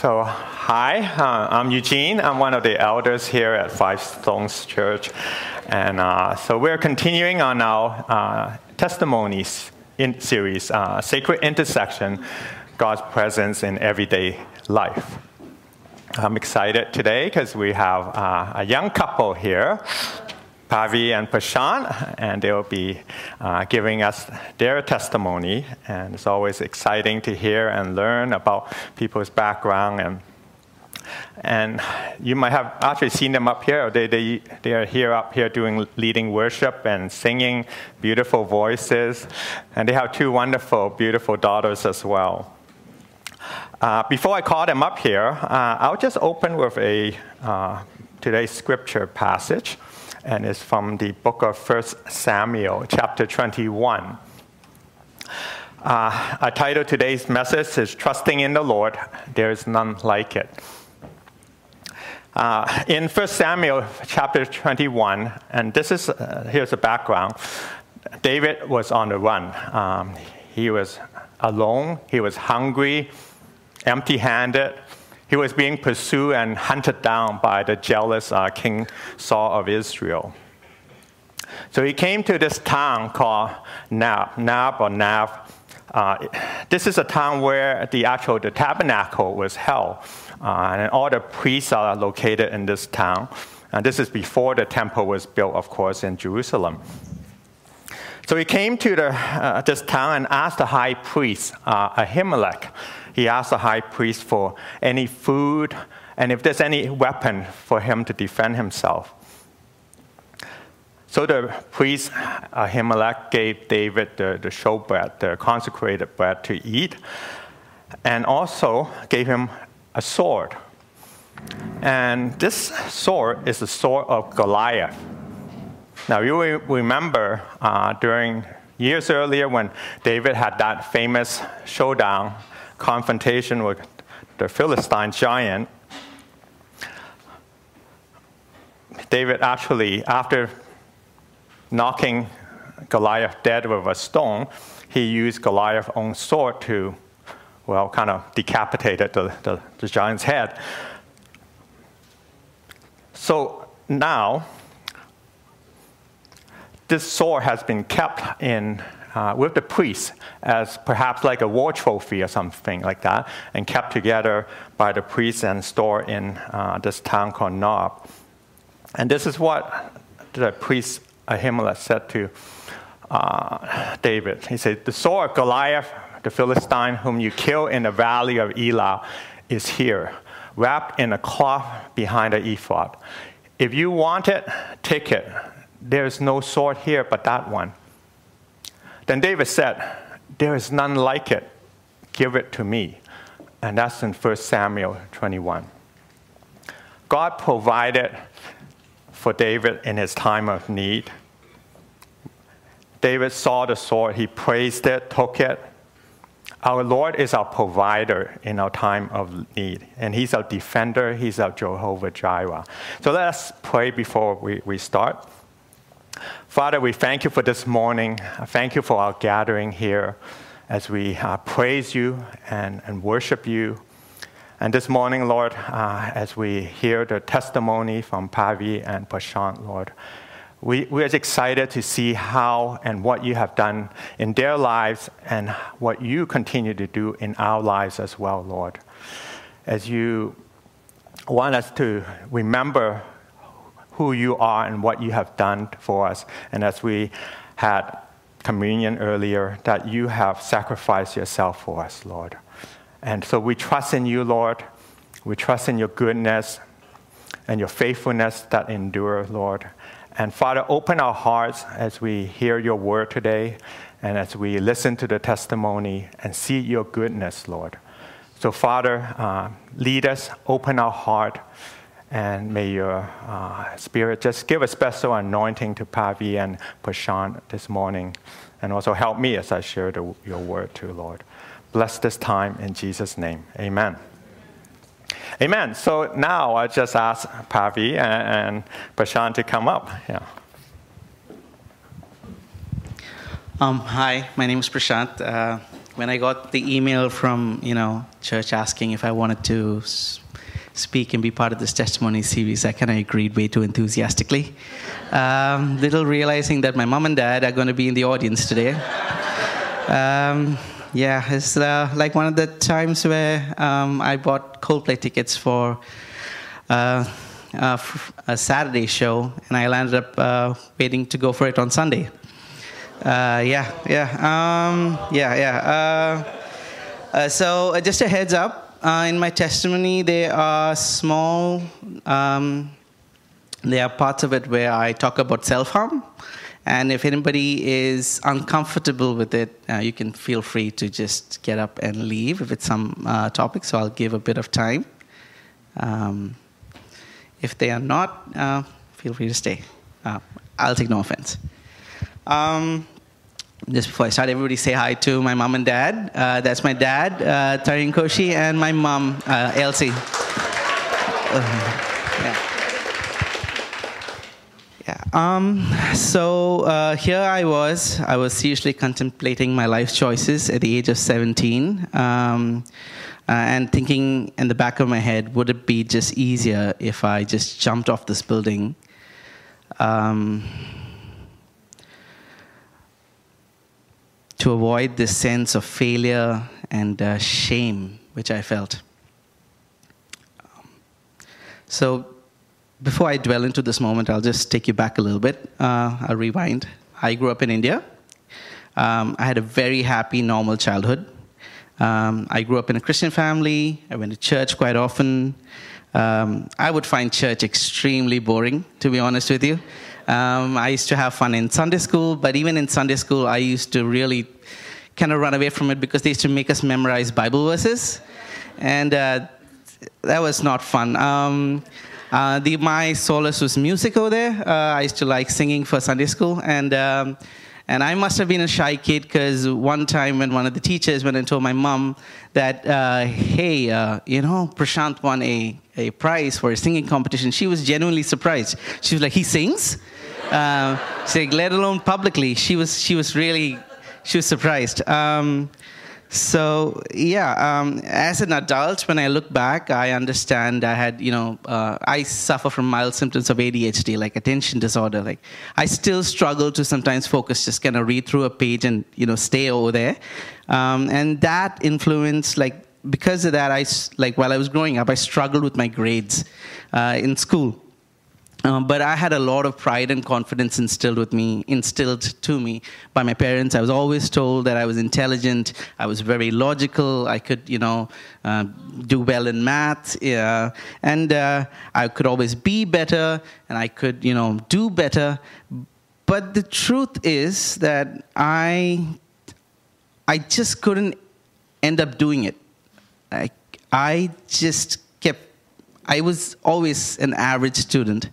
So, hi, uh, I'm Eugene. I'm one of the elders here at Five Stones Church. And uh, so we're continuing on our uh, testimonies in series, uh, Sacred Intersection God's Presence in Everyday Life. I'm excited today because we have uh, a young couple here Pavi and Prashant, and they'll be uh, giving us their testimony. And it's always exciting to hear and learn about people's background. And, and you might have actually seen them up here. They, they, they are here up here doing leading worship and singing beautiful voices. And they have two wonderful, beautiful daughters as well. Uh, before I call them up here, uh, I'll just open with a uh, today's scripture passage and it's from the book of 1 Samuel, chapter 21. Uh, our title today's message is Trusting in the Lord, There is None Like It. Uh, in 1 Samuel chapter 21, and this is, uh, here's the background David was on the run. Um, he was alone, he was hungry, empty handed, he was being pursued and hunted down by the jealous uh, King Saul of Israel. So he came to this town called Nab, Nab or Nav. Uh, this is a town where the actual the tabernacle was held, uh, and all the priests are located in this town. And this is before the temple was built, of course, in Jerusalem. So he came to the, uh, this town and asked the high priest, uh, Ahimelech, he asked the high priest for any food and if there's any weapon for him to defend himself. So the priest Ahimelech gave David the, the showbread, the consecrated bread to eat, and also gave him a sword. And this sword is the sword of Goliath. Now, you remember uh, during years earlier when David had that famous showdown confrontation with the Philistine giant, David actually, after knocking Goliath dead with a stone, he used Goliath's own sword to, well, kind of decapitated the, the, the giant's head. So now, this sword has been kept in uh, with the priests as perhaps like a war trophy or something like that, and kept together by the priests and stored in uh, this town called Nob. And this is what the priest Ahimelech said to uh, David. He said, The sword of Goliath, the Philistine, whom you killed in the valley of Elah, is here, wrapped in a cloth behind the ephod. If you want it, take it. There is no sword here but that one. Then David said, There is none like it. Give it to me. And that's in 1 Samuel 21. God provided for David in his time of need. David saw the sword, he praised it, took it. Our Lord is our provider in our time of need, and He's our defender, He's our Jehovah Jireh. So let us pray before we, we start. Father, we thank you for this morning. Thank you for our gathering here as we uh, praise you and, and worship you. And this morning, Lord, uh, as we hear the testimony from Pavi and Prashant, Lord, we, we are excited to see how and what you have done in their lives and what you continue to do in our lives as well, Lord. As you want us to remember who you are and what you have done for us. And as we had communion earlier, that you have sacrificed yourself for us, Lord. And so we trust in you, Lord. We trust in your goodness and your faithfulness that endure, Lord. And Father, open our hearts as we hear your word today and as we listen to the testimony and see your goodness, Lord. So, Father, uh, lead us, open our heart and may your uh, spirit just give a special anointing to Pavi and Prashant this morning. And also help me as I share the, your word too, Lord. Bless this time in Jesus' name. Amen. Amen. So now I just ask Pavi and, and Prashant to come up. Yeah. Um, hi, my name is Prashant. Uh, when I got the email from you know church asking if I wanted to speak and be part of this testimony series, I kind of agreed way too enthusiastically. Um, little realizing that my mom and dad are going to be in the audience today. Um, yeah, it's uh, like one of the times where um, I bought Coldplay tickets for uh, a Saturday show, and I landed up uh, waiting to go for it on Sunday. Uh, yeah, yeah, um, yeah, yeah. Uh, so just a heads up, uh, in my testimony, there are small, um, there are parts of it where I talk about self harm. And if anybody is uncomfortable with it, uh, you can feel free to just get up and leave if it's some uh, topic. So I'll give a bit of time. Um, if they are not, uh, feel free to stay. Uh, I'll take no offense. Um, just before I start, everybody say hi to my mom and dad. Uh, that's my dad, uh, Tarin Koshy, and my mom, uh, Elsie. yeah. Yeah. Um, so uh, here I was. I was seriously contemplating my life choices at the age of 17, um, uh, and thinking in the back of my head, would it be just easier if I just jumped off this building? Um, to avoid this sense of failure and uh, shame which I felt. so, before I dwell into this moment, I'll just take you back a little bit. Uh, I'll rewind. I grew up in India. Um, I had a very happy, normal childhood. Um, I grew up in a Christian family. I went to church quite often. Um, I would find church extremely boring, to be honest with you. Um, I used to have fun in Sunday school, but even in Sunday school, I used to really kind of run away from it because they used to make us memorize Bible verses, and uh, that was not fun. Um, uh, the, my solace was music over there. Uh, I used to like singing for Sunday school, and um, and I must have been a shy kid because one time when one of the teachers went and told my mom that, uh, hey, uh, you know, Prashant won a, a prize for a singing competition, she was genuinely surprised. She was like, he sings? Uh, so, let alone publicly, she was she was really she was surprised. Um, so yeah, um, as an adult, when I look back, I understand I had you know uh, I suffer from mild symptoms of ADHD, like attention disorder. Like I still struggle to sometimes focus, just kind of read through a page and you know stay over there, um, and that influence like because of that, I like while I was growing up, I struggled with my grades uh, in school. Um, but I had a lot of pride and confidence instilled with me, instilled to me by my parents. I was always told that I was intelligent. I was very logical. I could, you know, uh, do well in math, yeah, and uh, I could always be better, and I could, you know, do better. But the truth is that I, I just couldn't end up doing it. I, I just I was always an average student.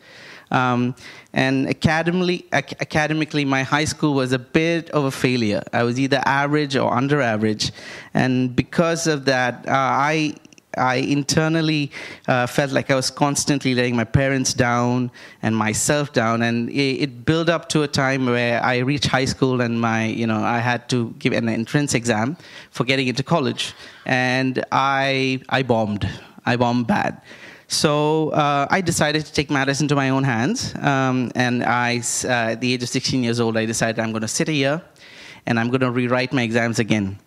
Um, and academically, ac- academically, my high school was a bit of a failure. I was either average or under average. And because of that, uh, I, I internally uh, felt like I was constantly letting my parents down and myself down, and it, it, built up to a time where I reached high school and my, you know, I had to give an entrance exam for getting into college, and I, I bombed. I bombed bad. So uh, I decided to take matters into my own hands. Um, and I, uh, at the age of 16 years old, I decided I'm going to sit a year and I'm going to rewrite my exams again.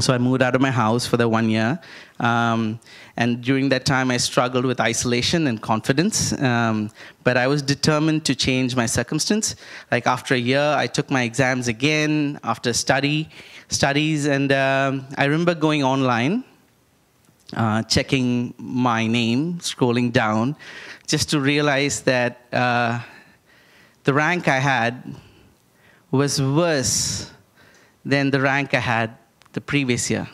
So I moved out of my house for the one year. Um, and during that time, I struggled with isolation and confidence. Um, but I was determined to change my circumstance. Like after a year, I took my exams again after study, studies. And um, I remember going online uh, checking my name, scrolling down, just to realize that uh, the rank I had was worse than the rank I had the previous year.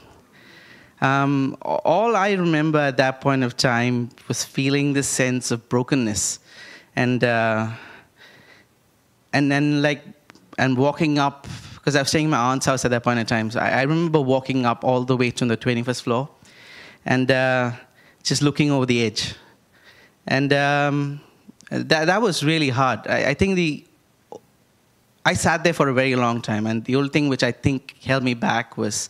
Um, all I remember at that point of time was feeling this sense of brokenness, and uh, and then like and walking up because I was staying in my aunt's house at that point in time. So I, I remember walking up all the way to the 21st floor and uh, just looking over the edge. And um, that, that was really hard. I, I, think the I sat there for a very long time, and the only thing which I think held me back was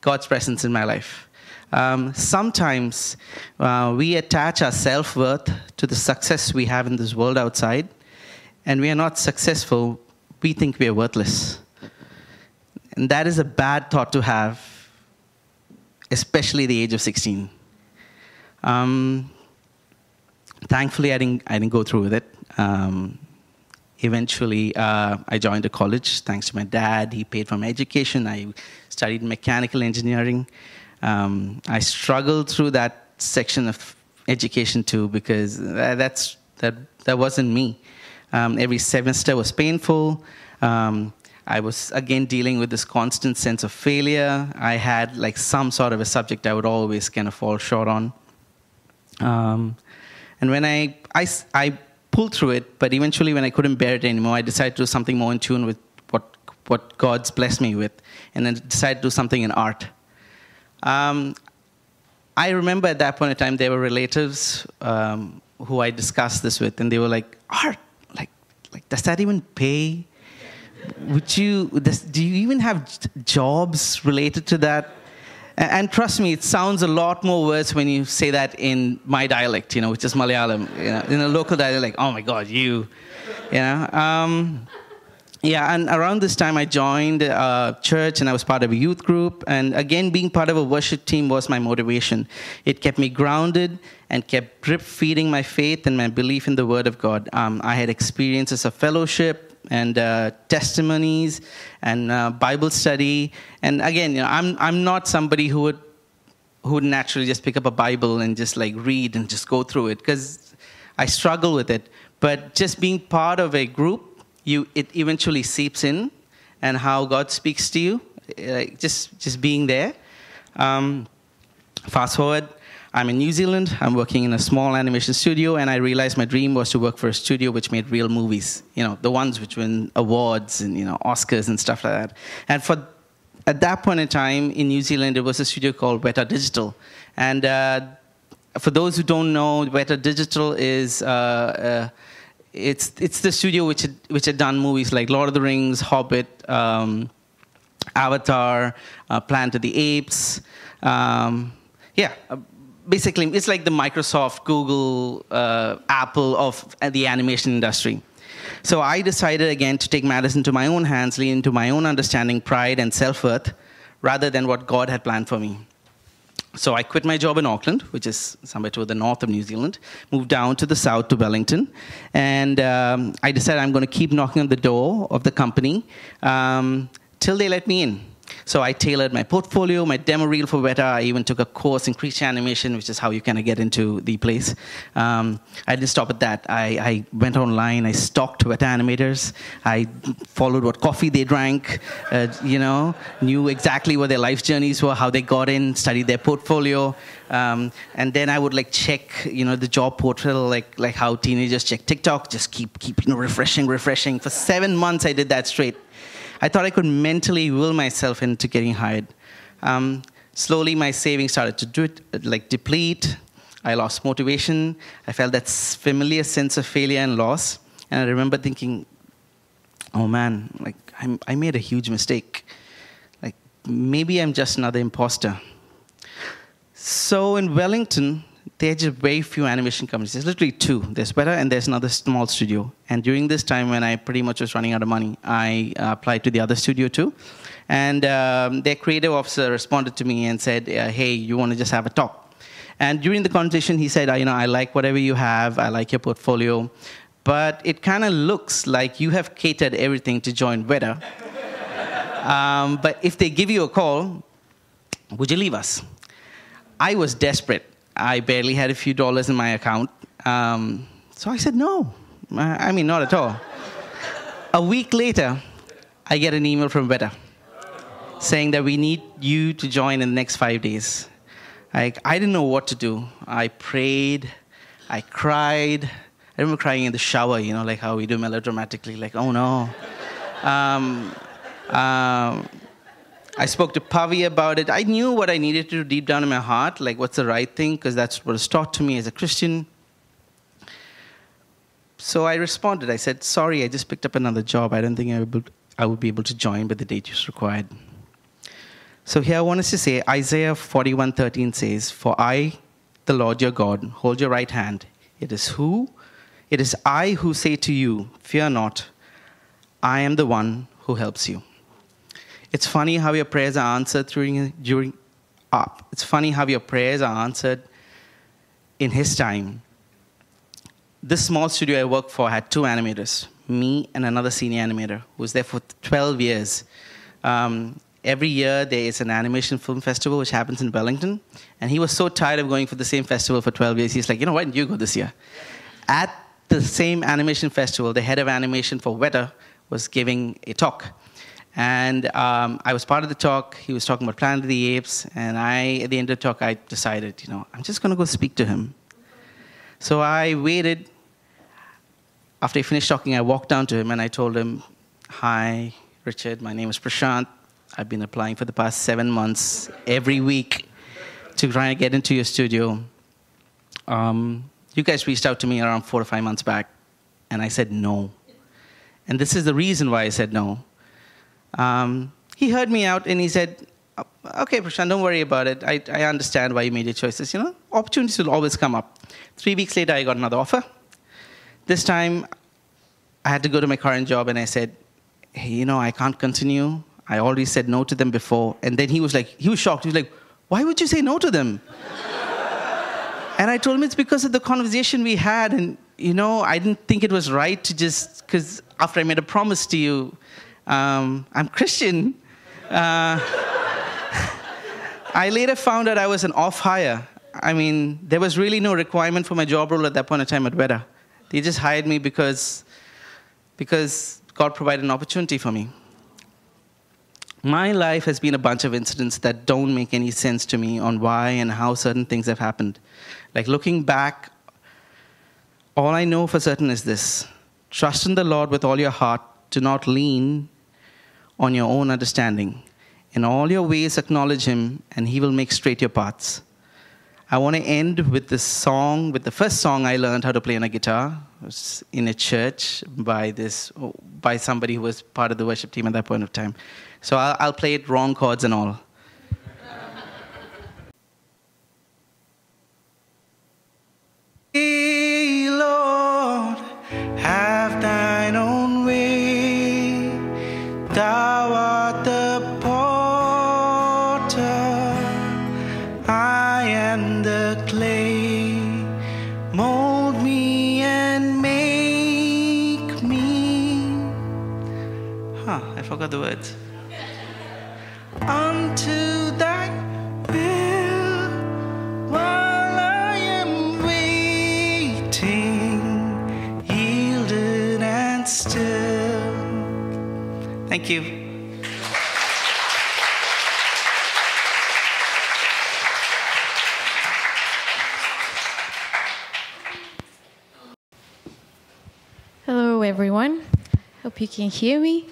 God's presence in my life. Um, sometimes uh, we attach our self worth to the success we have in this world outside, and we are not successful, we think we are worthless. And that is a bad thought to have, especially the age of 16. Um, thankfully, I didn't, I didn't go through with it. Um, eventually, uh, I joined a college thanks to my dad. He paid for my education. I studied mechanical engineering. Um, I struggled through that section of education too because that's, that, that wasn't me. Um, every semester was painful. Um, I was again dealing with this constant sense of failure. I had like some sort of a subject I would always kind of fall short on. Um, and when I, I, I pulled through it, but eventually when I couldn't bear it anymore, I decided to do something more in tune with what, what God's blessed me with, and then decided to do something in art. Um, I remember at that point in time, there were relatives um, who I discussed this with, and they were like, art, like, like does that even pay? Would you does, do you even have jobs related to that? And, and, trust me it sounds a lot more worse when you say that in my dialect you know which is malayalam you know, in a local dialect. Like oh my god you you know um, yeah and around this time i joined a church and i was part of a youth group. And again being part of a worship team was my motivation. It kept me grounded and kept drip feeding my faith and my belief in the word of god. Um, i had experiences of fellowship and uh, testimonies and uh, Bible study. And again, you know, I'm, I'm not somebody who would, who would naturally just pick up a Bible and just like read and just go through it because I struggle with it. But just being part of a group, you, it eventually seeps in and how God speaks to you, like just, just being there. Um, fast forward, I'm in New Zealand. I'm working in a small animation studio, and I realized my dream was to work for a studio which made real movies. You know, the ones which win awards and you know Oscars and stuff like that. And for at that point in time in New Zealand, there was a studio called Weta Digital, and uh, for those who don't know, Weta Digital is. Uh, uh, it's it's the studio which had, which had done movies like Lord of the Rings, Hobbit, um, Avatar, uh, Planet of the Apes. Um, yeah, basically, it's like the Microsoft, Google, uh, Apple of the animation industry. So I decided again to take matters into my own hands, lean into my own understanding, pride, and self worth, rather than what God had planned for me. So I quit my job in Auckland, which is somewhere to the north of New Zealand, moved down to the south to Wellington, and um, I decided I'm going to keep knocking on the door of the company um, till they let me in. So I tailored my portfolio, my demo reel for Weta. I even took a course in creature animation, which is how you kind of get into the place. Um, I didn't stop at that. I, I, went online. I stalked Weta animators. I followed what coffee they drank. Uh, you know, knew exactly what their life journeys were, how they got in, studied their portfolio, um, and then I would like check, you know, the job portal, like like how teenagers check TikTok. Just keep keep you know refreshing, refreshing. For seven months, I did that straight. I thought I could mentally will myself into getting hired. Um, slowly, my savings started to do it, like deplete. I lost motivation. I felt that familiar sense of failure and loss. And I remember thinking, oh man, like I'm, I made a huge mistake. Like maybe I'm just another imposter. So in Wellington, there are just very few animation companies. There's literally two. There's Weta and there's another small studio. And during this time, when I pretty much was running out of money, I uh, applied to the other studio too. And um, their creative officer responded to me and said, uh, "Hey, you want to just have a talk?" And during the conversation, he said, "You know, I like whatever you have. I like your portfolio, but it kind of looks like you have catered everything to join Weta. um, but if they give you a call, would you leave us?" I was desperate. I barely had a few dollars in my account. Um, so I said, no. I mean, not at all. a week later, I get an email from Weta saying that we need you to join in the next five days. I, I didn't know what to do. I prayed, I cried. I remember crying in the shower, you know, like how we do melodramatically, like, oh no. Um, um, I spoke to Pavi about it. I knew what I needed to do deep down in my heart, like what's the right thing, because that's what was taught to me as a Christian. So I responded. I said, Sorry, I just picked up another job. I don't think I would, I would be able to join by the date you required. So here I want us to say Isaiah 41:13 says, "For I, the Lord your God, hold your right hand. It is who? It is I who say to you, fear not. I am the one who helps you." It's funny how your prayers are answered during during uh, it's funny how your prayers are answered in his time. This small studio I worked for had two animators, me and another senior animator who was there for 12 years. Um, every year there is an animation film festival which happens in Wellington, and he was so tired of going for the same festival for 12 years, he's like, you know, why didn't you go this year? At the same animation festival, the head of animation for Weta was giving a talk. And um, I was part of the talk. He was talking about Planet of the Apes, and I, at the end of the talk, I decided, you know, I'm just going to go speak to him. So I waited. After he finished talking, I walked down to him and I told him, "Hi, Richard. My name is Prashant. I've been applying for the past seven months every week to try and get into your studio. Um, you guys reached out to me around four or five months back, and I said no. And this is the reason why I said no. Um, he heard me out and he said, Okay, Prashant, don't worry about it. I, I understand why you made your choices. You know, opportunities will always come up. Three weeks later, I got another offer. This time, I had to go to my current job and I said, Hey, you know, I can't continue. I already said no to them before. And then he was like, he was shocked. He was like, Why would you say no to them? and I told him it's because of the conversation we had. And, you know, I didn't think it was right to just, because after I made a promise to you, um, I'm Christian. Uh, I later found out I was an off hire. I mean, there was really no requirement for my job role at that point in time at Weta. They just hired me because, because God provided an opportunity for me. My life has been a bunch of incidents that don't make any sense to me on why and how certain things have happened. Like looking back, all I know for certain is this trust in the Lord with all your heart, do not lean on your own understanding. In all your ways, acknowledge Him, and He will make straight your paths. I want to end with this song, with the first song I learned how to play on a guitar. It was in a church by this, by somebody who was part of the worship team at that point of time. So I'll, I'll play it wrong chords and all. The words. Unto thy will while I am waiting, yielded and still. Thank you. Hello, everyone. Hope you can hear me.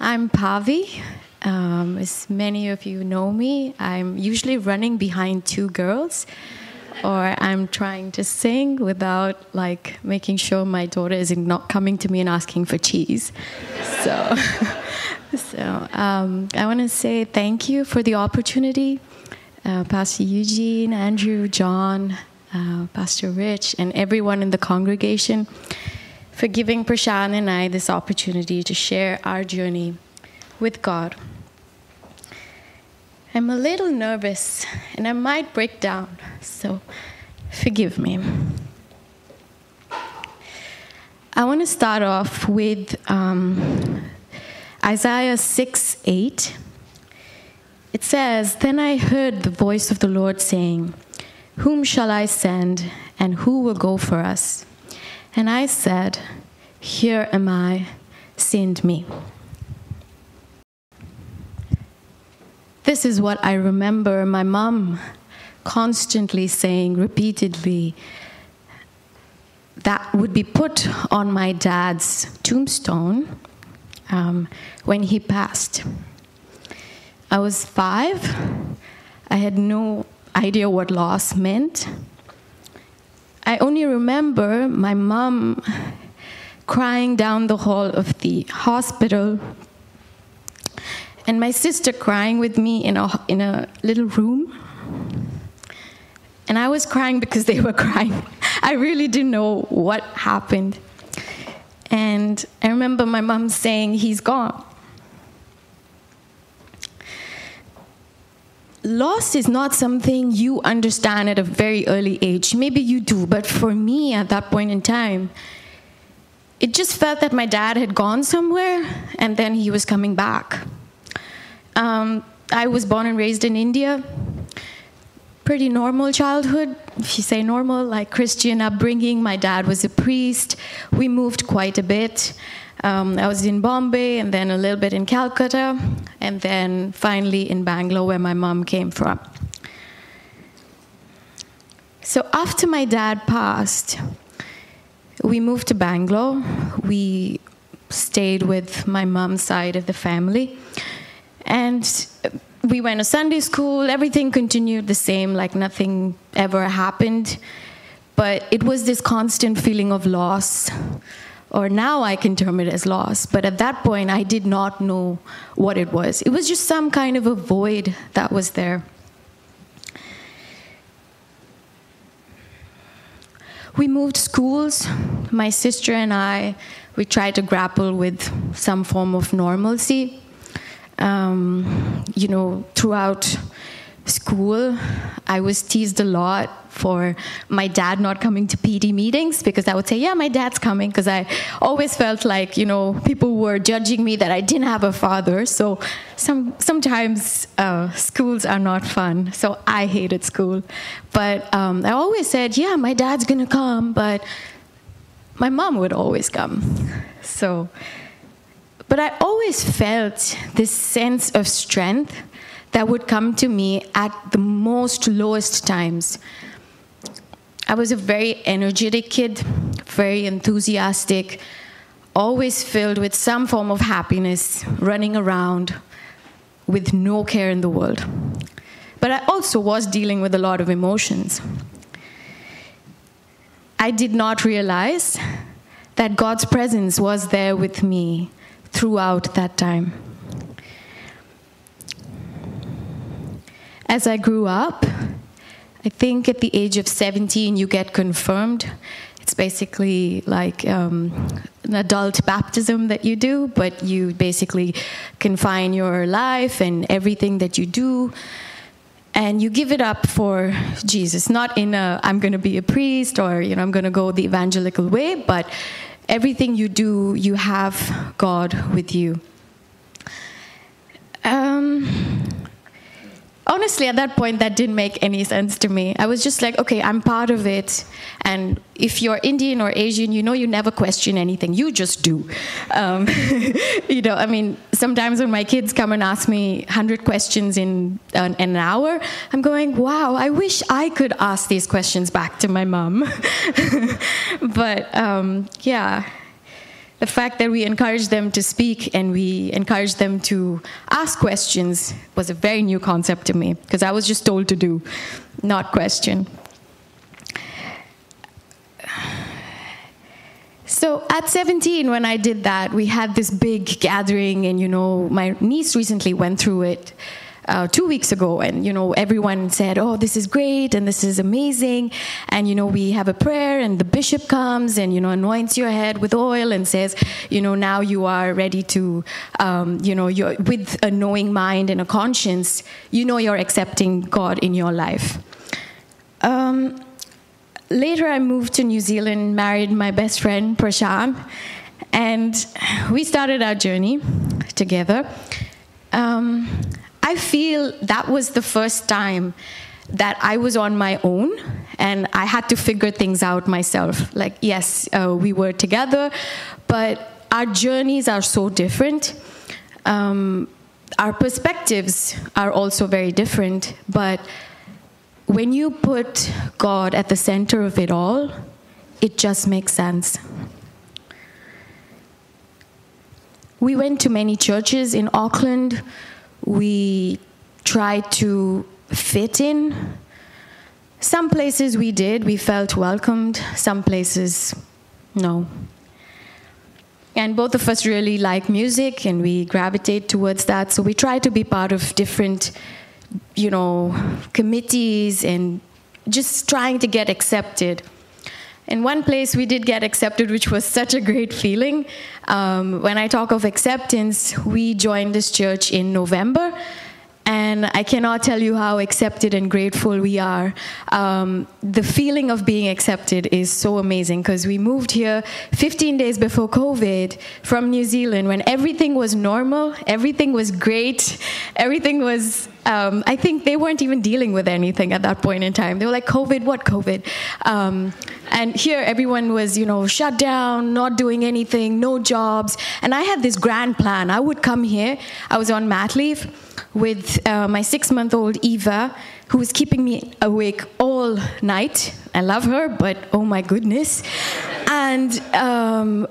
I'm Pavi. Um, as many of you know me, I'm usually running behind two girls, or I'm trying to sing without like making sure my daughter is not coming to me and asking for cheese. So, so um, I want to say thank you for the opportunity, uh, Pastor Eugene, Andrew, John, uh, Pastor Rich, and everyone in the congregation for giving Prashant and I this opportunity to share our journey with God. I'm a little nervous and I might break down, so forgive me. I want to start off with um, Isaiah 6 8. It says, Then I heard the voice of the Lord saying, Whom shall I send, and who will go for us? And I said, Here am I, send me. This is what I remember my mom constantly saying repeatedly that would be put on my dad's tombstone um, when he passed. I was five. I had no idea what loss meant. I only remember my mom crying down the hall of the hospital and my sister crying with me in a, in a little room. And I was crying because they were crying. I really didn't know what happened. And I remember my mom saying, He's gone. Loss is not something you understand at a very early age. Maybe you do, but for me at that point in time, it just felt that my dad had gone somewhere and then he was coming back. Um, I was born and raised in India. Pretty normal childhood, if you say normal, like Christian upbringing. My dad was a priest. We moved quite a bit. Um, I was in Bombay and then a little bit in Calcutta, and then finally in Bangalore, where my mom came from. So after my dad passed, we moved to Bangalore. We stayed with my mom's side of the family. And we went to Sunday school. Everything continued the same, like nothing ever happened. But it was this constant feeling of loss. Or now I can term it as loss. But at that point, I did not know what it was. It was just some kind of a void that was there. we moved schools. My sister and I, we tried to grapple with some form of normalcy. Um, you know, throughout school, I was teased a lot for my dad not coming to PD meetings because I would say, Yeah, my dad's coming. Because I always felt like, you know, people were judging me that I didn't have a father. So some, sometimes uh, schools are not fun. So I hated school. But um, I always said, Yeah, my dad's going to come. But my mom would always come. So, but I always felt this sense of strength that would come to me at the most lowest times. I was a very energetic kid, very enthusiastic, always filled with some form of happiness, running around with no care in the world. But I also was dealing with a lot of emotions. I did not realize that God's presence was there with me throughout that time. As I grew up, I think at the age of 17, you get confirmed. It's basically like um, an adult baptism that you do, but you basically confine your life and everything that you do. And you give it up for Jesus, not in a I'm going to be a priest or you know I'm going to go the evangelical way, but everything you do, you have God with you. Um, honestly, at that point, that didn't make any sense to me. I was just like, okay, I'm part of it. And if you're Indian or Asian, you know you never question anything. You just do. Um, you know, I mean, sometimes when my kids come and ask me 100 questions in an, an hour, I'm going, wow, I wish I could ask these questions back to my mom. but um, yeah the fact that we encourage them to speak and we encourage them to ask questions was a very new concept to me because I was just told to do, not question. So at 17, when I did that, we had this big gathering, and you know, my niece recently went through it uh, two weeks ago, and you know everyone said, "Oh, this is great and this is amazing," and you know we have a prayer, and the bishop comes and you know anoints your head with oil and says, you know now you are ready to, um, you know, you're with a knowing mind and a conscience, you know you're accepting God in your life. Um, later, I moved to New Zealand, married my best friend Prashant, and we started our journey together. Um, I feel that was the first time that I was on my own and I had to figure things out myself. Like, yes, uh, we were together, but our journeys are so different. Um, our perspectives are also very different, but when you put God at the center of it all, it just makes sense. We went to many churches in Auckland we tried to fit in. Some places we did, we felt welcomed, some places, no. and both of us really like music and we gravitate towards that. So we try to be part of different, you know, committees and just trying to get accepted. In one place, we did get accepted, which was such a great feeling. Um, when I talk of acceptance, we joined this church in November and I cannot tell you how accepted and grateful we are. Um, the feeling of being accepted is so amazing because we moved here 15 days before COVID from New Zealand when everything was normal, everything was great, everything was. Um, I think they weren't even dealing with anything at that point in time. They were like, COVID, what COVID? Um, and here everyone was, you know, shut down, not doing anything, no jobs. And I had this grand plan. I would come here. I was on mat leave with uh, my six month old Eva, who was keeping me awake all night. I love her, but oh my goodness. And, um,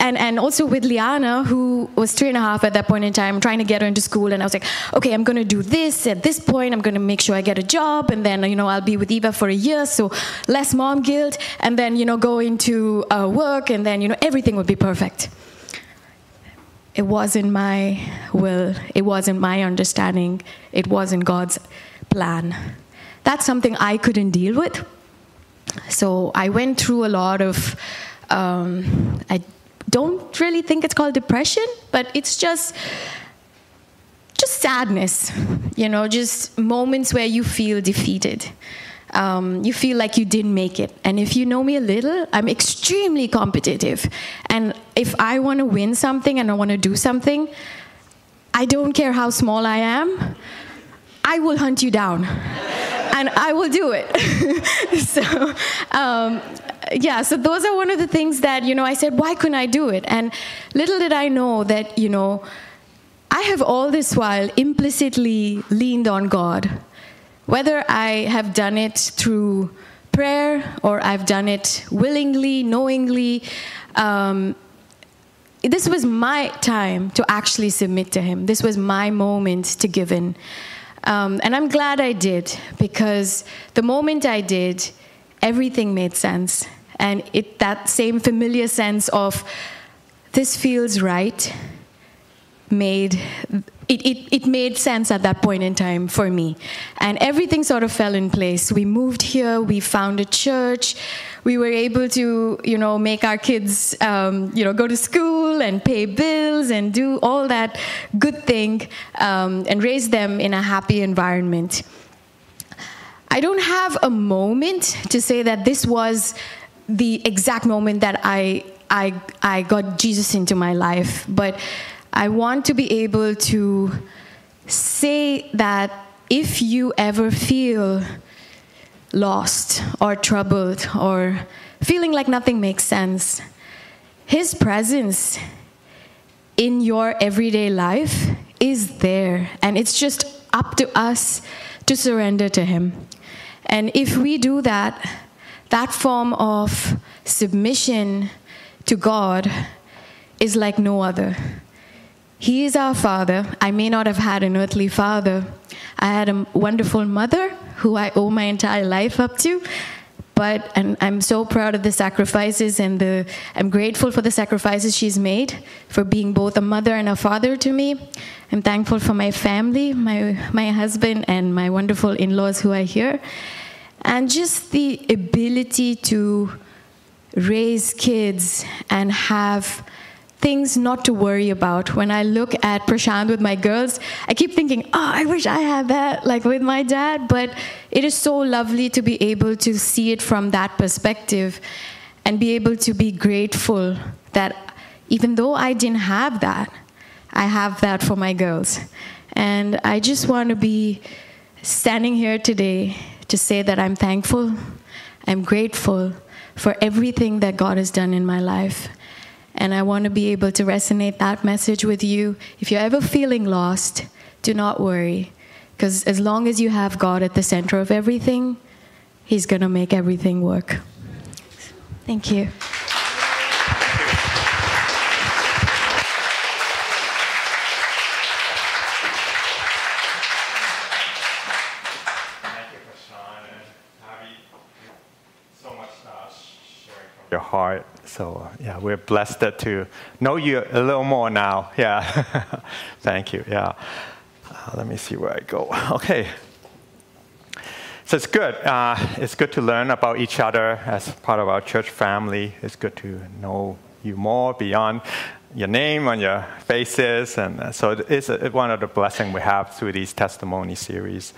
and, and also with Liana, who was three and a half at that point in time, trying to get her into school. And I was like, okay, I'm going to do this at this point. I'm going to make sure I get a job. And then, you know, I'll be with Eva for a year, so less mom guilt. And then, you know, go into uh, work. And then, you know, everything would be perfect it wasn't my will, it wasn't my understanding, it wasn't God's plan. That's something I couldn't deal with. So I went through a lot of, um, I don't really think it's called depression, but it's just, just sadness, you know, just moments where you feel defeated um, you feel like you didn't make it. And if you know me a little, I'm extremely competitive. And if I want to win something and I want to do something, I don't care how small I am, I will hunt you down. and I will do it. so, um, yeah, so those are one of the things that, you know, I said, why couldn't I do it? And little did I know that, you know, I have all this while implicitly leaned on God whether I have done it through prayer or I've done it willingly, knowingly, um, this was my time to actually submit to Him. This was my moment to give in. Um, and I'm glad I did because the moment I did, everything made sense. And it, that same familiar sense of this feels right made it, it, it made sense at that point in time for me. And everything sort of fell in place. We moved here, we found a church, we were able to, you know, make our kids, um, you know, go to school and pay bills and do all that good thing um, and raise them in a happy environment. I don't have a moment to say that this was the exact moment that I, I, I got Jesus into my life, but I want to be able to say that if you ever feel lost or troubled or feeling like nothing makes sense, His presence in your everyday life is there, and it's just up to us to surrender to Him. And if we do that, that form of submission to God is like no other. He is our father. I may not have had an earthly father. I had a wonderful mother who I owe my entire life up to. But and I'm so proud of the sacrifices and the I'm grateful for the sacrifices she's made for being both a mother and a father to me. I'm thankful for my family, my my husband and my wonderful in-laws who are here. And just the ability to raise kids and have things not to worry about. When I look at Prashant with my girls, I keep thinking, oh, I wish I had that, like with my dad. But it is so lovely to be able to see it from that perspective and be able to be grateful that even though I didn't have that, I have that for my girls. And I just want to be standing here today to say that I'm thankful, I'm grateful for everything that God has done in my life. And I want to be able to resonate that message with you. If you're ever feeling lost, do not worry. Because as long as you have God at the center of everything, He's going to make everything work. Thank you. Thank you, Prashant and Pavi. So much uh, sharing from your heart. So, yeah, we're blessed to know you a little more now. Yeah. Thank you. Yeah. Uh, let me see where I go. Okay. So it's good. Uh, it's good to learn about each other as part of our church family. It's good to know you more beyond your name and your faces. And uh, so it's one of the blessings we have through these testimony series.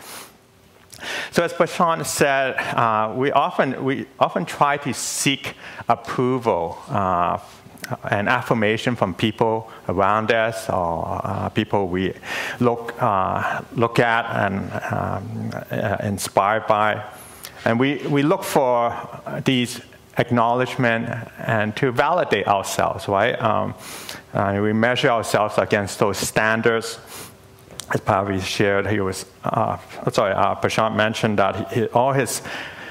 So as Prashant said, uh, we, often, we often try to seek approval uh, and affirmation from people around us or uh, people we look, uh, look at and um, uh, inspired by. And we, we look for these acknowledgement and to validate ourselves, right? Um, uh, we measure ourselves against those standards as Pavi shared, he was, uh, sorry, uh, Prashant mentioned that he, all his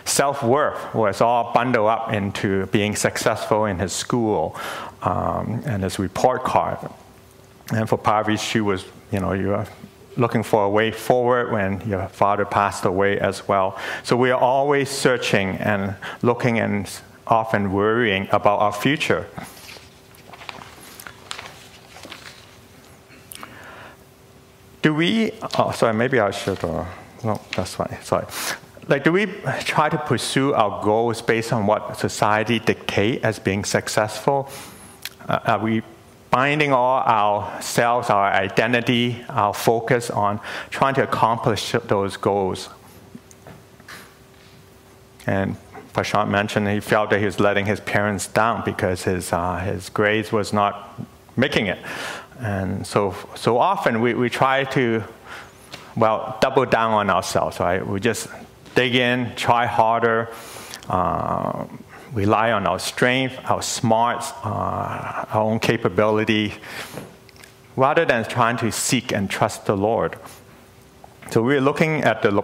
self worth was all bundled up into being successful in his school um, and his report card. And for Pavi, she was, you know, you are looking for a way forward when your father passed away as well. So we are always searching and looking and often worrying about our future. Do we, oh, sorry, maybe I should, uh, no, that's fine, sorry. Like, do we try to pursue our goals based on what society dictate as being successful? Uh, are we binding all ourselves, our identity, our focus on trying to accomplish those goals? And Prashant mentioned he felt that he was letting his parents down because his, uh, his grades was not making it. And so, so often we, we try to, well, double down on ourselves, right? We just dig in, try harder, uh, rely on our strength, our smarts, uh, our own capability, rather than trying to seek and trust the Lord. So we're looking at the,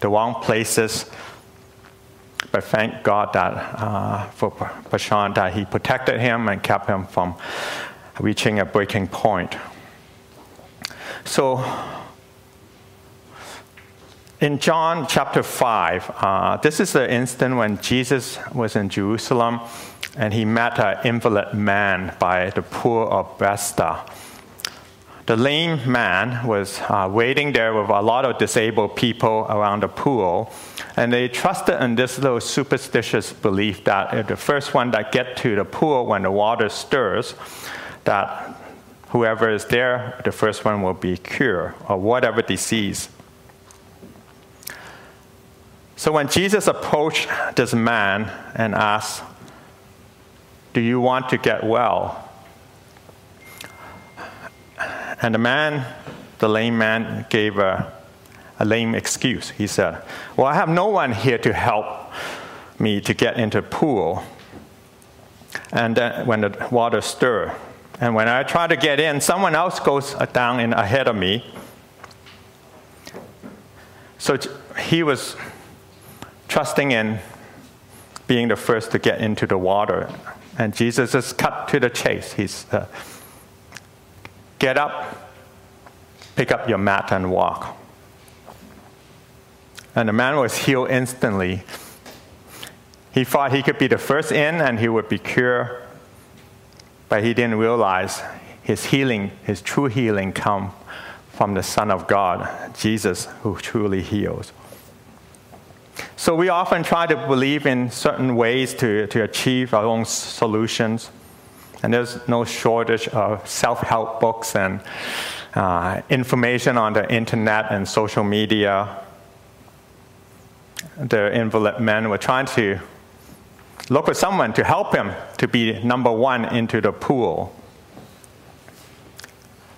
the wrong places, but thank God that uh, for Prashant that He protected him and kept him from reaching a breaking point. So, in John chapter 5, uh, this is the instant when Jesus was in Jerusalem and he met an invalid man by the pool of Bethesda. The lame man was uh, waiting there with a lot of disabled people around the pool, and they trusted in this little superstitious belief that if the first one that get to the pool when the water stirs, that whoever is there, the first one will be cured of whatever disease. So when Jesus approached this man and asked, Do you want to get well? And the man, the lame man, gave a, a lame excuse. He said, Well, I have no one here to help me to get into the pool. And then when the water stirred, and when I try to get in, someone else goes down in ahead of me. So he was trusting in being the first to get into the water. And Jesus is cut to the chase. He's, uh, get up, pick up your mat, and walk. And the man was healed instantly. He thought he could be the first in and he would be cured but he didn't realize his healing, his true healing, come from the Son of God, Jesus, who truly heals. So we often try to believe in certain ways to, to achieve our own solutions. And there's no shortage of self help books and uh, information on the internet and social media. The invalid men were trying to look for someone to help him to be number one into the pool.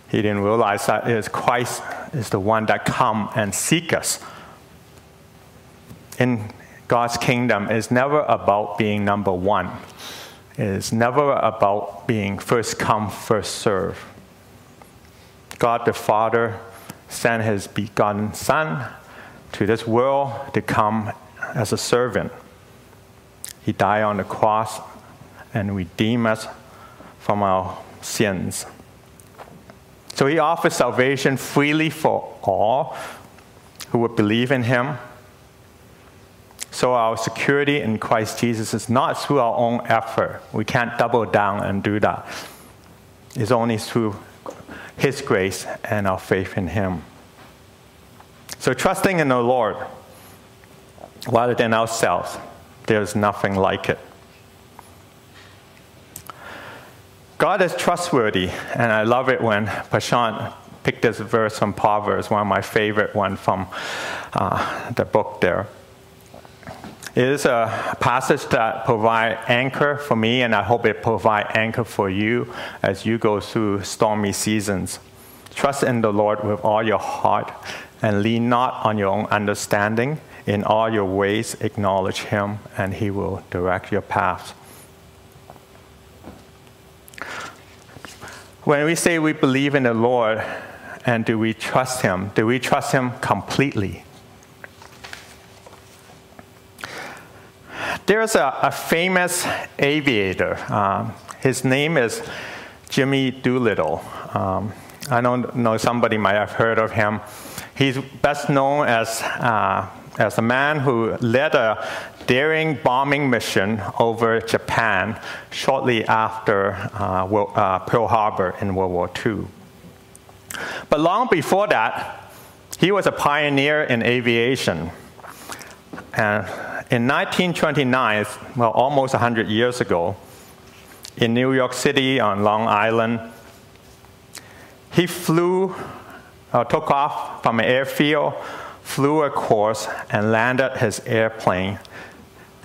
He didn't realize that is Christ is the one that come and seek us. In God's kingdom, it's never about being number one. It is never about being first come, first serve. God the Father sent his begotten Son to this world to come as a servant. He died on the cross and redeemed us from our sins. So he offers salvation freely for all who would believe in him. So our security in Christ Jesus is not through our own effort. We can't double down and do that. It's only through His grace and our faith in Him. So trusting in the Lord rather than ourselves, there's nothing like it. God is trustworthy, and I love it when Prashant picked this verse from Proverbs, one of my favorite ones from uh, the book there. It is a passage that provides anchor for me, and I hope it provides anchor for you as you go through stormy seasons. Trust in the Lord with all your heart, and lean not on your own understanding. In all your ways, acknowledge Him, and He will direct your paths. When we say we believe in the Lord, and do we trust Him? Do we trust Him completely? There's a, a famous aviator. Um, his name is Jimmy Doolittle. Um, I don't know, somebody might have heard of him. He's best known as uh, as a man who led a daring bombing mission over Japan shortly after uh, uh, Pearl Harbor in World War II. But long before that, he was a pioneer in aviation. And in 1929, well, almost 100 years ago, in New York City on Long Island, he flew, uh, took off from an airfield flew a course and landed his airplane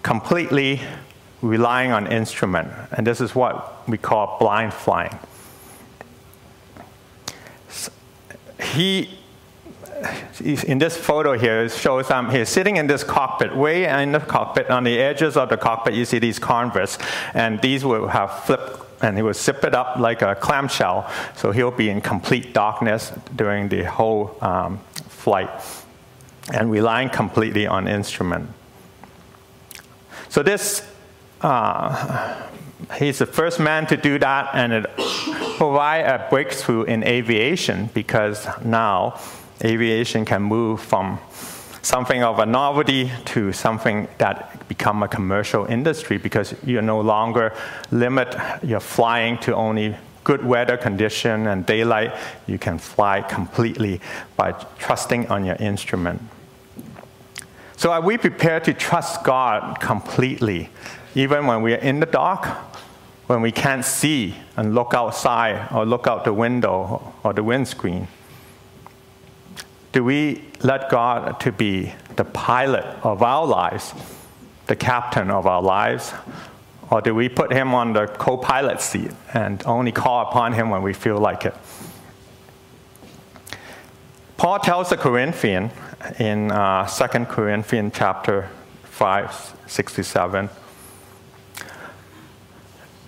completely relying on instrument. And this is what we call blind flying. He, in this photo here, shows um, he's sitting in this cockpit, way in the cockpit, on the edges of the cockpit, you see these canvas, and these will have flip and he will zip it up like a clamshell, so he'll be in complete darkness during the whole um, flight and relying completely on instrument. So this, uh, he's the first man to do that, and it provide a breakthrough in aviation because now aviation can move from something of a novelty to something that become a commercial industry because you no longer limit your flying to only good weather condition and daylight. You can fly completely by trusting on your instrument. So are we prepared to trust God completely, even when we are in the dark, when we can't see and look outside or look out the window or the windscreen? Do we let God to be the pilot of our lives, the captain of our lives? Or do we put him on the co pilot seat and only call upon him when we feel like it? Paul tells the Corinthian in uh, 2 Corinthians chapter 5, 67.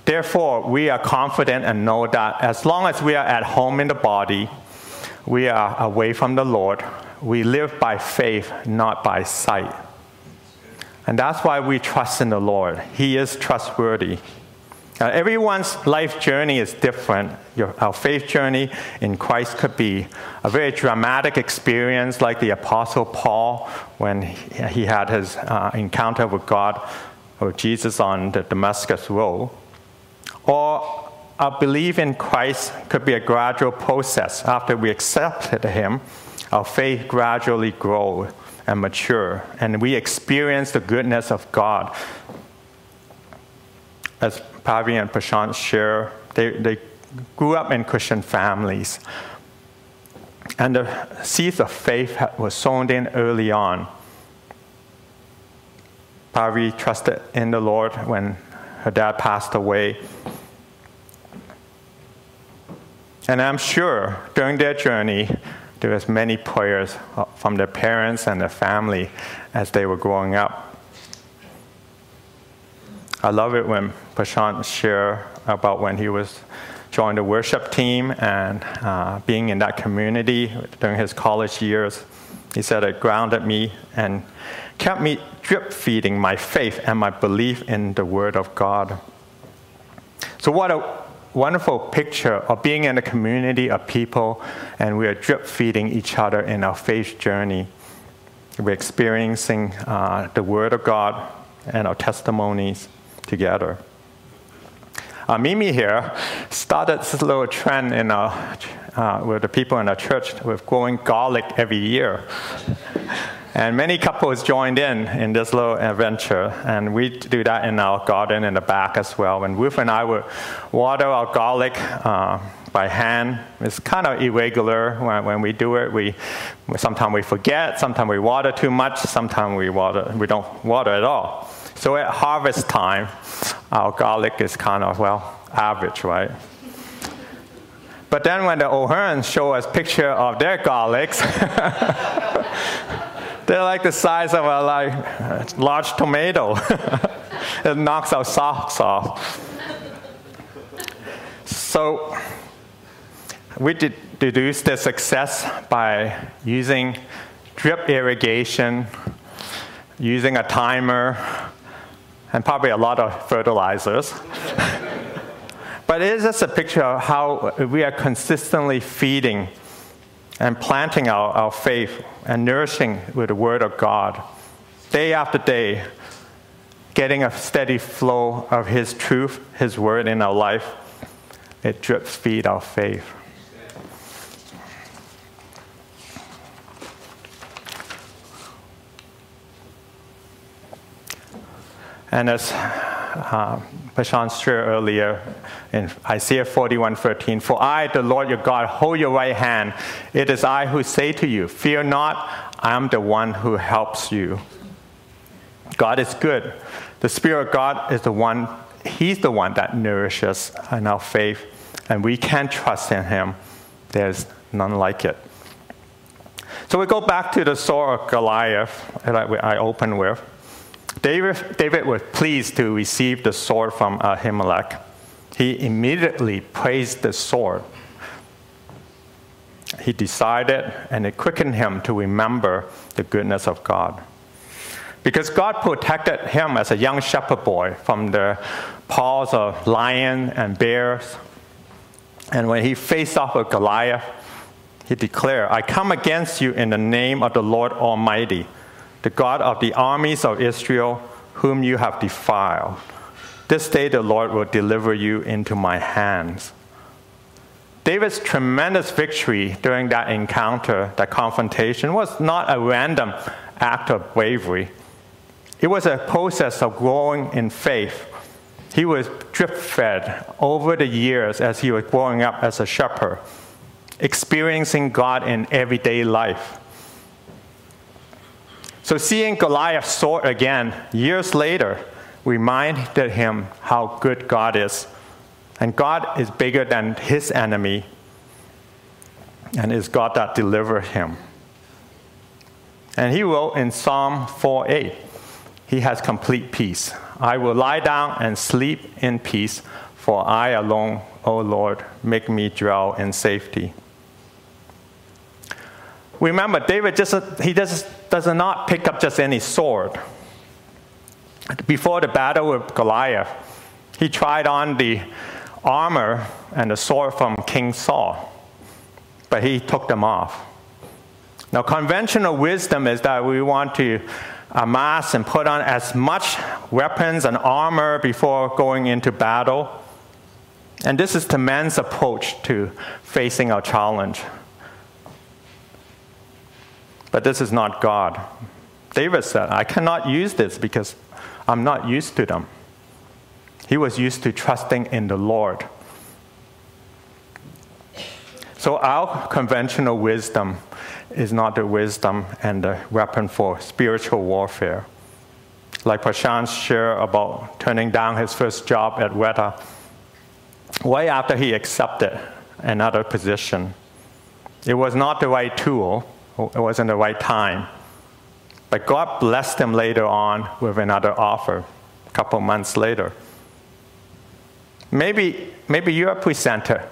Therefore, we are confident and know that as long as we are at home in the body, we are away from the Lord. We live by faith, not by sight. And that's why we trust in the Lord. He is trustworthy. Now, everyone's life journey is different. Your, our faith journey in Christ could be a very dramatic experience, like the Apostle Paul when he, he had his uh, encounter with God or Jesus on the Damascus Road. Or our belief in Christ could be a gradual process. After we accepted Him, our faith gradually grows and mature, and we experience the goodness of God as Pavi and Prashant share, they, they grew up in Christian families. And the seeds of faith were sown in early on. Pavi trusted in the Lord when her dad passed away. And I'm sure during their journey, there was many prayers from their parents and their family as they were growing up. I love it when Prashant share about when he was joined the worship team and uh, being in that community during his college years. He said it grounded me and kept me drip feeding my faith and my belief in the Word of God. So, what a wonderful picture of being in a community of people and we are drip feeding each other in our faith journey. We're experiencing uh, the Word of God and our testimonies together. Uh, Mimi here started this little trend in our, uh, with the people in our church with growing garlic every year. And many couples joined in in this little adventure, and we do that in our garden in the back as well. And Ruth and I would water our garlic uh, by hand. It's kind of irregular when, when we do it. We sometimes we forget, sometimes we water too much, sometimes we water we don't water at all. So at harvest time, our garlic is kind of well average, right? But then when the O'Hearns show us picture of their garlics, they're like the size of a like large tomato. it knocks our socks off. So we did deduce the success by using drip irrigation, using a timer, and probably a lot of fertilizers. but it is just a picture of how we are consistently feeding and planting our, our faith and nourishing with the Word of God day after day, getting a steady flow of His truth, His Word in our life. It drips feed our faith. And as uh, Prashant shared earlier in Isaiah 41:13, For I, the Lord your God, hold your right hand. It is I who say to you, Fear not, I am the one who helps you. God is good. The Spirit of God is the one, He's the one that nourishes in our faith, and we can trust in Him. There's none like it. So we go back to the sword of Goliath that I opened with. David, David was pleased to receive the sword from Ahimelech. He immediately praised the sword. He decided, and it quickened him to remember the goodness of God. Because God protected him as a young shepherd boy from the paws of lions and bears. And when he faced off with Goliath, he declared, I come against you in the name of the Lord Almighty the God of the armies of Israel, whom you have defiled. This day the Lord will deliver you into my hands. David's tremendous victory during that encounter, that confrontation, was not a random act of bravery. It was a process of growing in faith. He was drip fed over the years as he was growing up as a shepherd, experiencing God in everyday life. So seeing Goliath sword again years later reminded him how good God is. And God is bigger than his enemy, and is God that delivered him. And he wrote in Psalm 4:8, he has complete peace. I will lie down and sleep in peace, for I alone, O Lord, make me dwell in safety. Remember, David just he just does not pick up just any sword. Before the battle with Goliath, he tried on the armor and the sword from King Saul, but he took them off. Now, conventional wisdom is that we want to amass and put on as much weapons and armor before going into battle. And this is the man's approach to facing our challenge. But this is not God. David said, I cannot use this because I'm not used to them. He was used to trusting in the Lord. So, our conventional wisdom is not the wisdom and the weapon for spiritual warfare. Like Prashant shared about turning down his first job at Weta, way after he accepted another position. It was not the right tool, it wasn't the right time. But God blessed them later on with another offer, a couple months later. Maybe, maybe you're a presenter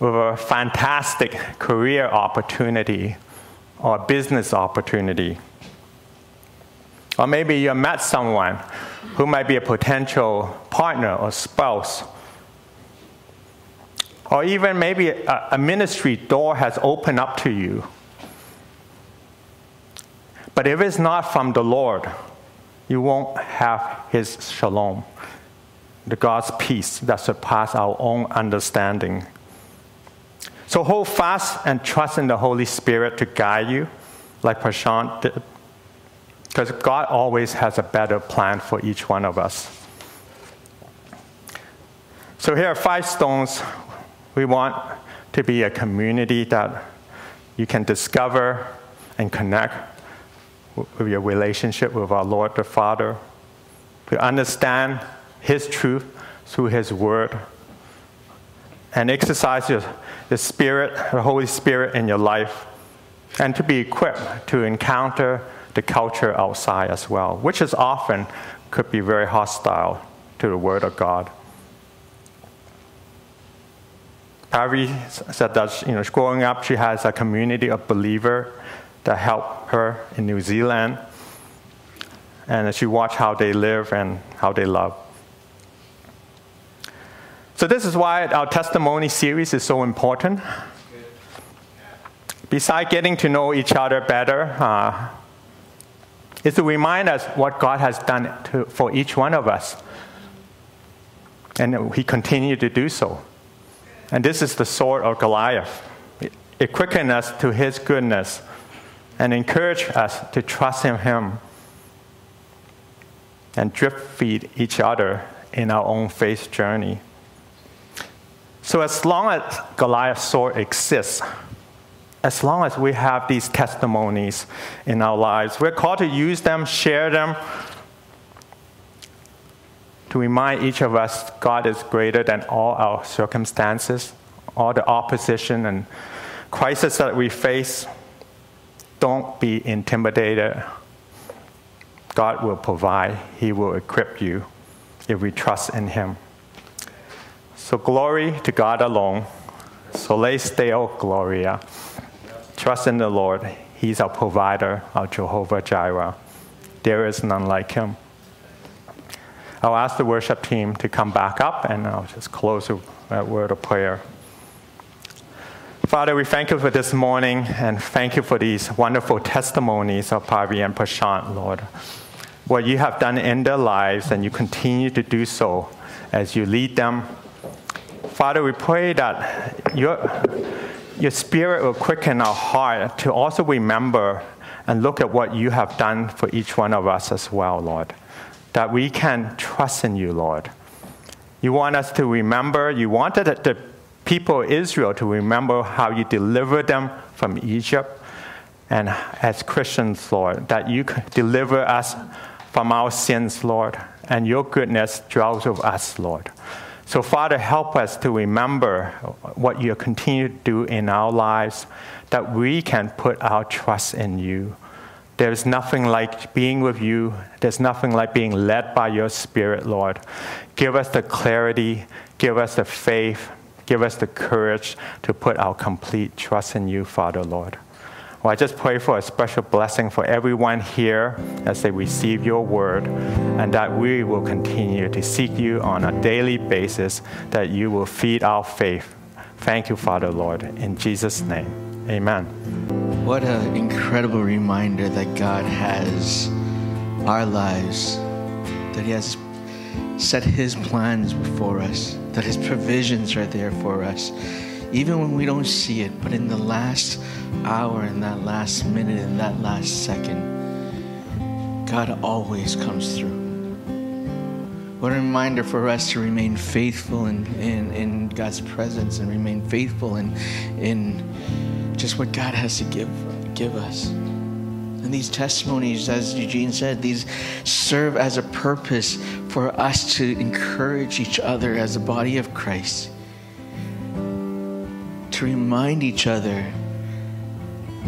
with a fantastic career opportunity or business opportunity. Or maybe you met someone who might be a potential partner or spouse. Or even maybe a, a ministry door has opened up to you But if it's not from the Lord, you won't have His shalom, the God's peace that surpasses our own understanding. So hold fast and trust in the Holy Spirit to guide you, like Prashant did, because God always has a better plan for each one of us. So here are five stones we want to be a community that you can discover and connect with your relationship with our Lord the Father, to understand His truth through His Word, and exercise your, the Spirit, the Holy Spirit in your life, and to be equipped to encounter the culture outside as well, which is often could be very hostile to the Word of God. Pavi said that you know, growing up, she has a community of believers that help her in New Zealand. And she watched how they live and how they love. So, this is why our testimony series is so important. Besides getting to know each other better, uh, is to remind us what God has done to, for each one of us. And He continued to do so. And this is the sword of Goliath. It quickens us to His goodness and encourage us to trust in Him and drip feed each other in our own faith journey. So, as long as Goliath's sword exists, as long as we have these testimonies in our lives, we're called to use them, share them, to remind each of us God is greater than all our circumstances, all the opposition and crisis that we face. Don't be intimidated. God will provide, He will equip you if we trust in Him. So, glory to God alone. Soli Deo oh, Gloria. Trust in the Lord. He's our provider, our Jehovah Jireh. There is none like Him. I'll ask the worship team to come back up and I'll just close with a word of prayer. Father, we thank you for this morning and thank you for these wonderful testimonies of Pavi and Prashant, Lord. What you have done in their lives and you continue to do so as you lead them. Father, we pray that your, your spirit will quicken our heart to also remember and look at what you have done for each one of us as well, Lord. That we can trust in you, Lord. You want us to remember, you wanted the people of Israel to remember how you delivered them from Egypt. And as Christians, Lord, that you deliver us from our sins, Lord, and your goodness dwells with us, Lord. So, Father, help us to remember what you continue to do in our lives, that we can put our trust in you. There's nothing like being with you. There's nothing like being led by your Spirit, Lord. Give us the clarity, give us the faith, Give us the courage to put our complete trust in you, Father, Lord. Well, I just pray for a special blessing for everyone here as they receive your word, and that we will continue to seek you on a daily basis, that you will feed our faith. Thank you, Father, Lord. In Jesus' name, amen. What an incredible reminder that God has our lives, that He has set His plans before us, that His provisions are there for us, even when we don't see it. But in the last hour, in that last minute, in that last second, God always comes through. What a reminder for us to remain faithful in, in, in God's presence and remain faithful in, in just what God has to give, give us. And these testimonies, as Eugene said, these serve as a purpose for us to encourage each other as a body of Christ, to remind each other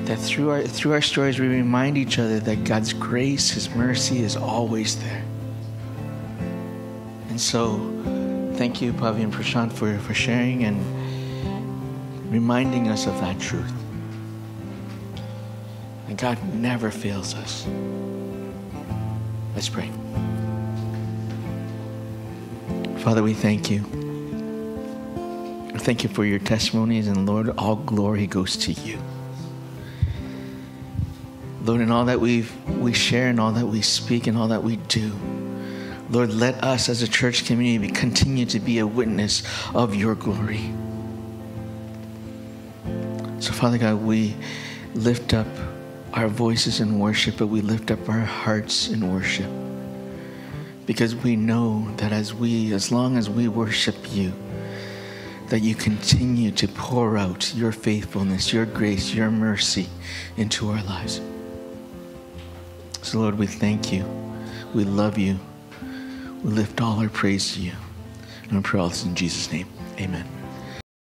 that through our, through our stories, we remind each other that God's grace, His mercy is always there. And so, thank you, Pavi and Prashant, for, for sharing and reminding us of that truth. And God never fails us. Let's pray. Father, we thank you. Thank you for your testimonies, and Lord, all glory goes to you. Lord, in all that we we share and all that we speak and all that we do, Lord, let us as a church community continue to be a witness of your glory. So, Father God, we lift up our voices in worship, but we lift up our hearts in worship. Because we know that as we, as long as we worship you, that you continue to pour out your faithfulness, your grace, your mercy into our lives. So, Lord, we thank you. We love you. We lift all our praise to you. And we pray all this in Jesus' name. Amen.